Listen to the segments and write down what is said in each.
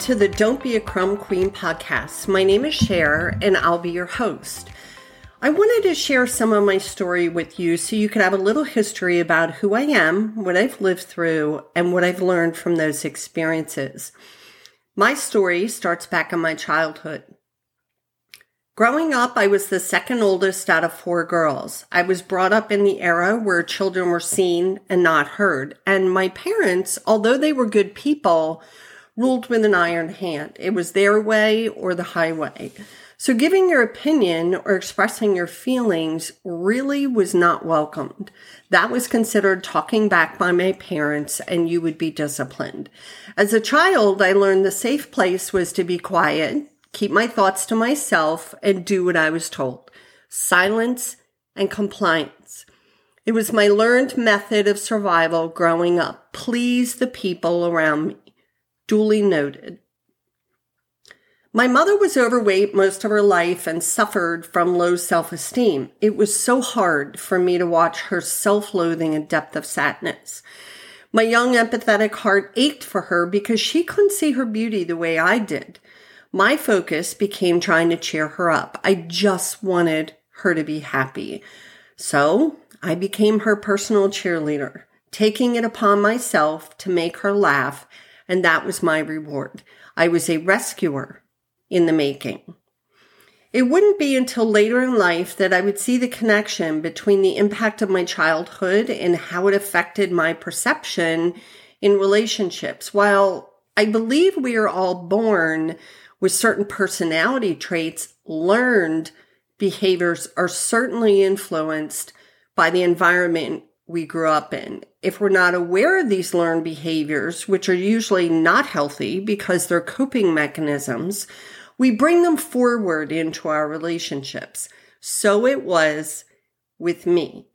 To the Don't Be a Crumb Queen podcast. My name is Cher and I'll be your host. I wanted to share some of my story with you so you could have a little history about who I am, what I've lived through, and what I've learned from those experiences. My story starts back in my childhood. Growing up, I was the second oldest out of four girls. I was brought up in the era where children were seen and not heard. And my parents, although they were good people, ruled with an iron hand. It was their way or the highway. So giving your opinion or expressing your feelings really was not welcomed. That was considered talking back by my parents and you would be disciplined. As a child, I learned the safe place was to be quiet, keep my thoughts to myself, and do what I was told. Silence and compliance. It was my learned method of survival growing up. Please the people around me. Duly noted. My mother was overweight most of her life and suffered from low self esteem. It was so hard for me to watch her self loathing and depth of sadness. My young empathetic heart ached for her because she couldn't see her beauty the way I did. My focus became trying to cheer her up. I just wanted her to be happy. So I became her personal cheerleader, taking it upon myself to make her laugh and that was my reward. I was a rescuer in the making. It wouldn't be until later in life that I would see the connection between the impact of my childhood and how it affected my perception in relationships. While I believe we are all born with certain personality traits, learned behaviors are certainly influenced by the environment we grew up in. If we're not aware of these learned behaviors, which are usually not healthy because they're coping mechanisms, we bring them forward into our relationships. So it was with me.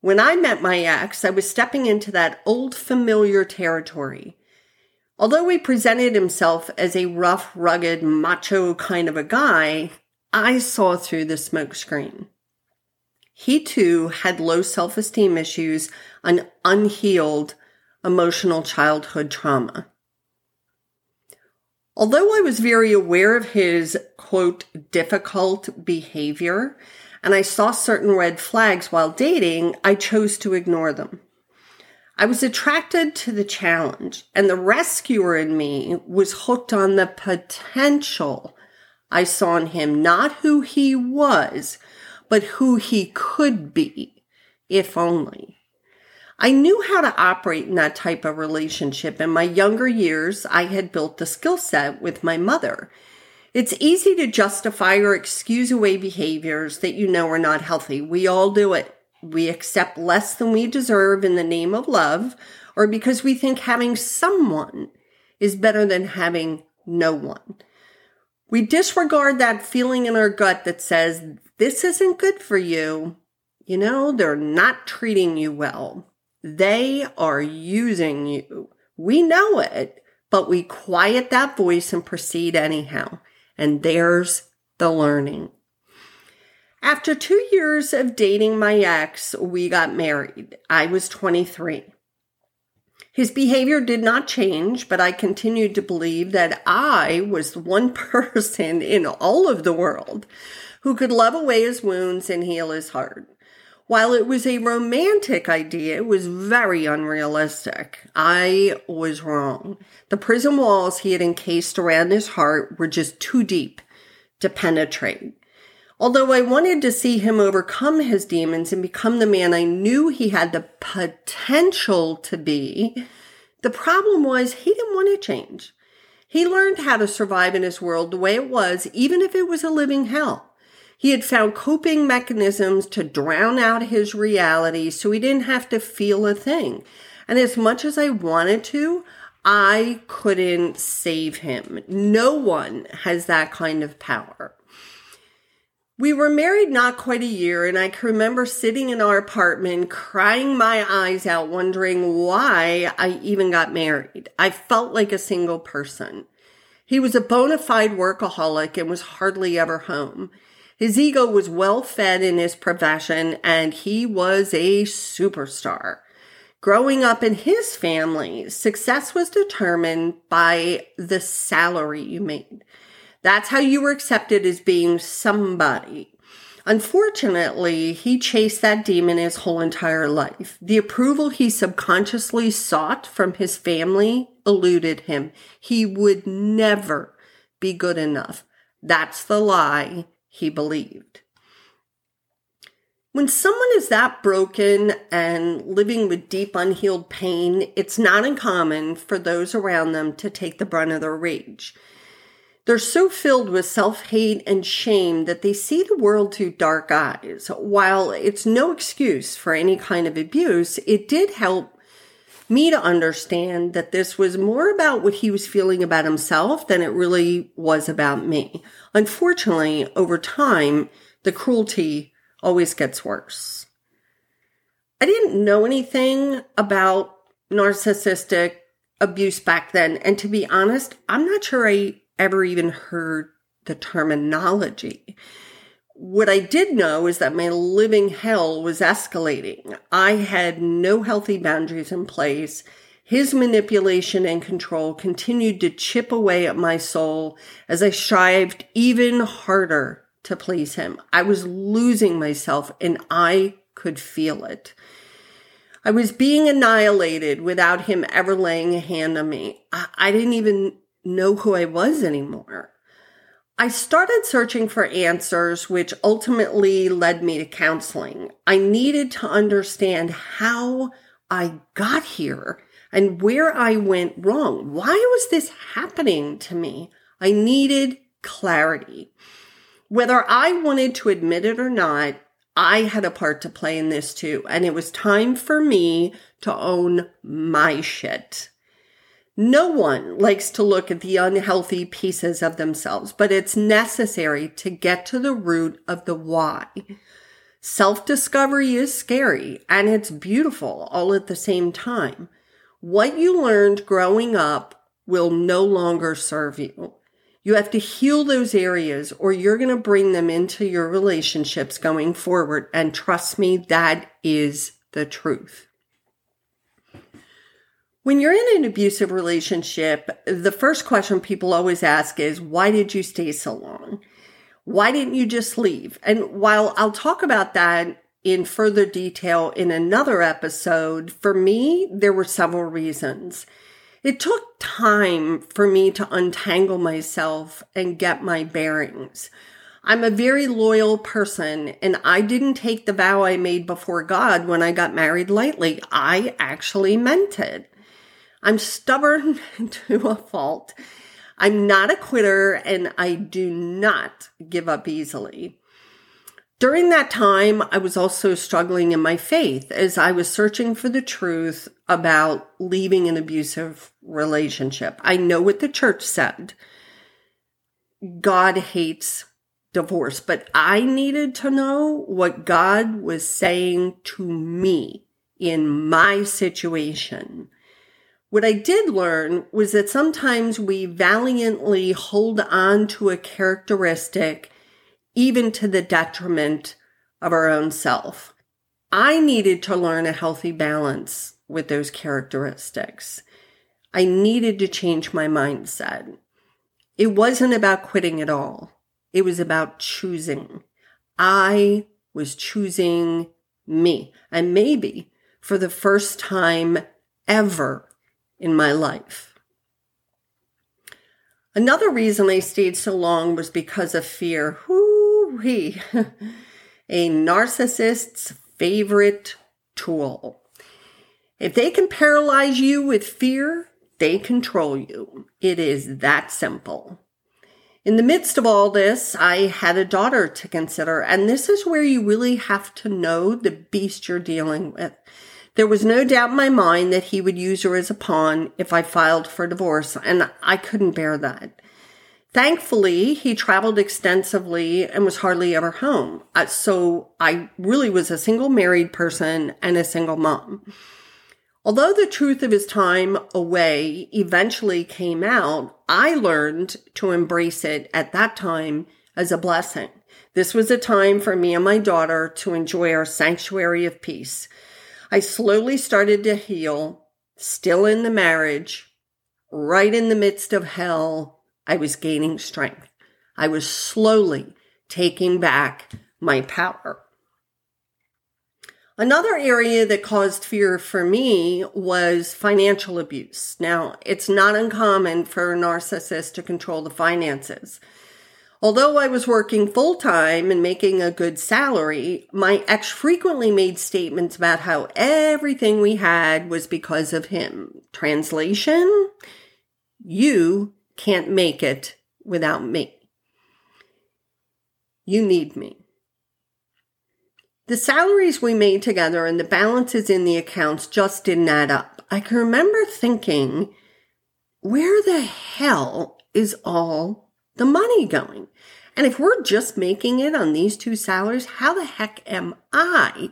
When I met my ex, I was stepping into that old familiar territory. Although he presented himself as a rough, rugged, macho kind of a guy, I saw through the smokescreen. He too had low self esteem issues and unhealed emotional childhood trauma. Although I was very aware of his quote, difficult behavior, and I saw certain red flags while dating, I chose to ignore them. I was attracted to the challenge, and the rescuer in me was hooked on the potential I saw in him, not who he was, but who he could be, if only. I knew how to operate in that type of relationship. In my younger years, I had built the skill set with my mother. It's easy to justify or excuse away behaviors that you know are not healthy. We all do it. We accept less than we deserve in the name of love or because we think having someone is better than having no one. We disregard that feeling in our gut that says, this isn't good for you. You know, they're not treating you well. They are using you. We know it, but we quiet that voice and proceed anyhow. And there's the learning. After two years of dating my ex, we got married. I was 23. His behavior did not change, but I continued to believe that I was the one person in all of the world who could love away his wounds and heal his heart. While it was a romantic idea, it was very unrealistic. I was wrong. The prison walls he had encased around his heart were just too deep to penetrate. Although I wanted to see him overcome his demons and become the man I knew he had the potential to be, the problem was he didn't want to change. He learned how to survive in his world the way it was, even if it was a living hell. He had found coping mechanisms to drown out his reality so he didn't have to feel a thing. And as much as I wanted to, I couldn't save him. No one has that kind of power. We were married not quite a year, and I can remember sitting in our apartment crying my eyes out, wondering why I even got married. I felt like a single person. He was a bona fide workaholic and was hardly ever home. His ego was well fed in his profession, and he was a superstar. Growing up in his family, success was determined by the salary you made. That's how you were accepted as being somebody. Unfortunately, he chased that demon his whole entire life. The approval he subconsciously sought from his family eluded him. He would never be good enough. That's the lie he believed. When someone is that broken and living with deep unhealed pain, it's not uncommon for those around them to take the brunt of their rage. They're so filled with self hate and shame that they see the world through dark eyes. While it's no excuse for any kind of abuse, it did help me to understand that this was more about what he was feeling about himself than it really was about me. Unfortunately, over time, the cruelty always gets worse. I didn't know anything about narcissistic abuse back then. And to be honest, I'm not sure I ever even heard the terminology. What I did know is that my living hell was escalating. I had no healthy boundaries in place. His manipulation and control continued to chip away at my soul as I strived even harder to please him. I was losing myself and I could feel it. I was being annihilated without him ever laying a hand on me. I, I didn't even know who I was anymore. I started searching for answers, which ultimately led me to counseling. I needed to understand how I got here and where I went wrong. Why was this happening to me? I needed clarity. Whether I wanted to admit it or not, I had a part to play in this too. And it was time for me to own my shit. No one likes to look at the unhealthy pieces of themselves, but it's necessary to get to the root of the why. Self discovery is scary and it's beautiful all at the same time. What you learned growing up will no longer serve you. You have to heal those areas or you're going to bring them into your relationships going forward. And trust me, that is the truth. When you're in an abusive relationship, the first question people always ask is, why did you stay so long? Why didn't you just leave? And while I'll talk about that in further detail in another episode, for me, there were several reasons. It took time for me to untangle myself and get my bearings. I'm a very loyal person and I didn't take the vow I made before God when I got married lightly. I actually meant it. I'm stubborn to a fault. I'm not a quitter and I do not give up easily. During that time, I was also struggling in my faith as I was searching for the truth about leaving an abusive relationship. I know what the church said. God hates divorce, but I needed to know what God was saying to me in my situation. What I did learn was that sometimes we valiantly hold on to a characteristic even to the detriment of our own self. I needed to learn a healthy balance with those characteristics. I needed to change my mindset. It wasn't about quitting at all. It was about choosing. I was choosing me. And maybe for the first time ever, in my life. Another reason I stayed so long was because of fear. Whoo-wee. A narcissist's favorite tool. If they can paralyze you with fear, they control you. It is that simple. In the midst of all this, I had a daughter to consider, and this is where you really have to know the beast you're dealing with. There was no doubt in my mind that he would use her as a pawn if I filed for divorce, and I couldn't bear that. Thankfully, he traveled extensively and was hardly ever home. Uh, so I really was a single married person and a single mom. Although the truth of his time away eventually came out, I learned to embrace it at that time as a blessing. This was a time for me and my daughter to enjoy our sanctuary of peace. I slowly started to heal, still in the marriage, right in the midst of hell. I was gaining strength. I was slowly taking back my power. Another area that caused fear for me was financial abuse. Now, it's not uncommon for a narcissist to control the finances. Although I was working full time and making a good salary, my ex frequently made statements about how everything we had was because of him. Translation You can't make it without me. You need me. The salaries we made together and the balances in the accounts just didn't add up. I can remember thinking, where the hell is all the money going? And if we're just making it on these two salaries, how the heck am I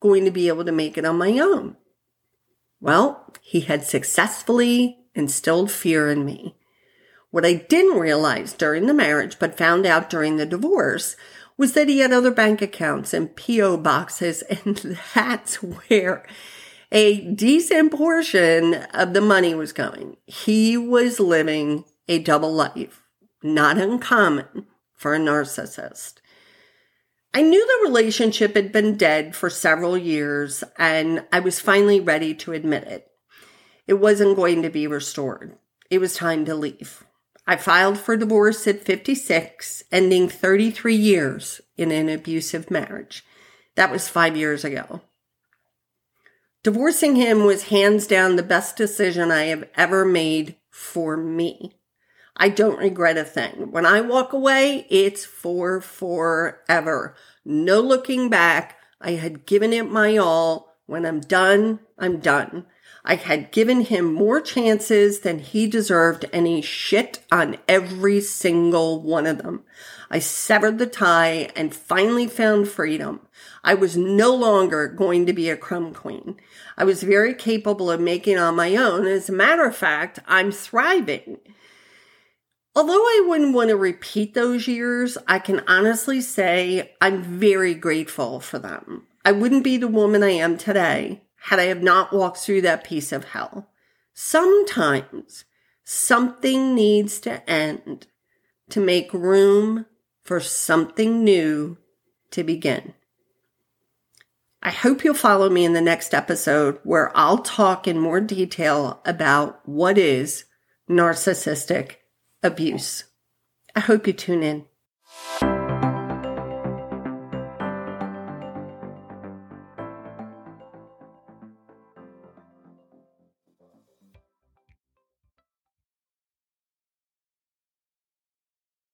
going to be able to make it on my own? Well, he had successfully instilled fear in me. What I didn't realize during the marriage, but found out during the divorce, was that he had other bank accounts and P.O. boxes, and that's where a decent portion of the money was going. He was living a double life, not uncommon for a narcissist. I knew the relationship had been dead for several years, and I was finally ready to admit it. It wasn't going to be restored. It was time to leave. I filed for divorce at 56, ending 33 years in an abusive marriage. That was five years ago. Divorcing him was hands down the best decision I have ever made for me. I don't regret a thing. When I walk away, it's for forever. No looking back. I had given it my all. When I'm done, I'm done. I had given him more chances than he deserved, and he shit on every single one of them. I severed the tie and finally found freedom. I was no longer going to be a crumb queen. I was very capable of making on my own. As a matter of fact, I'm thriving. Although I wouldn't want to repeat those years, I can honestly say I'm very grateful for them. I wouldn't be the woman I am today had I have not walked through that piece of hell. Sometimes something needs to end to make room for something new to begin. I hope you'll follow me in the next episode where I'll talk in more detail about what is narcissistic abuse. I hope you tune in.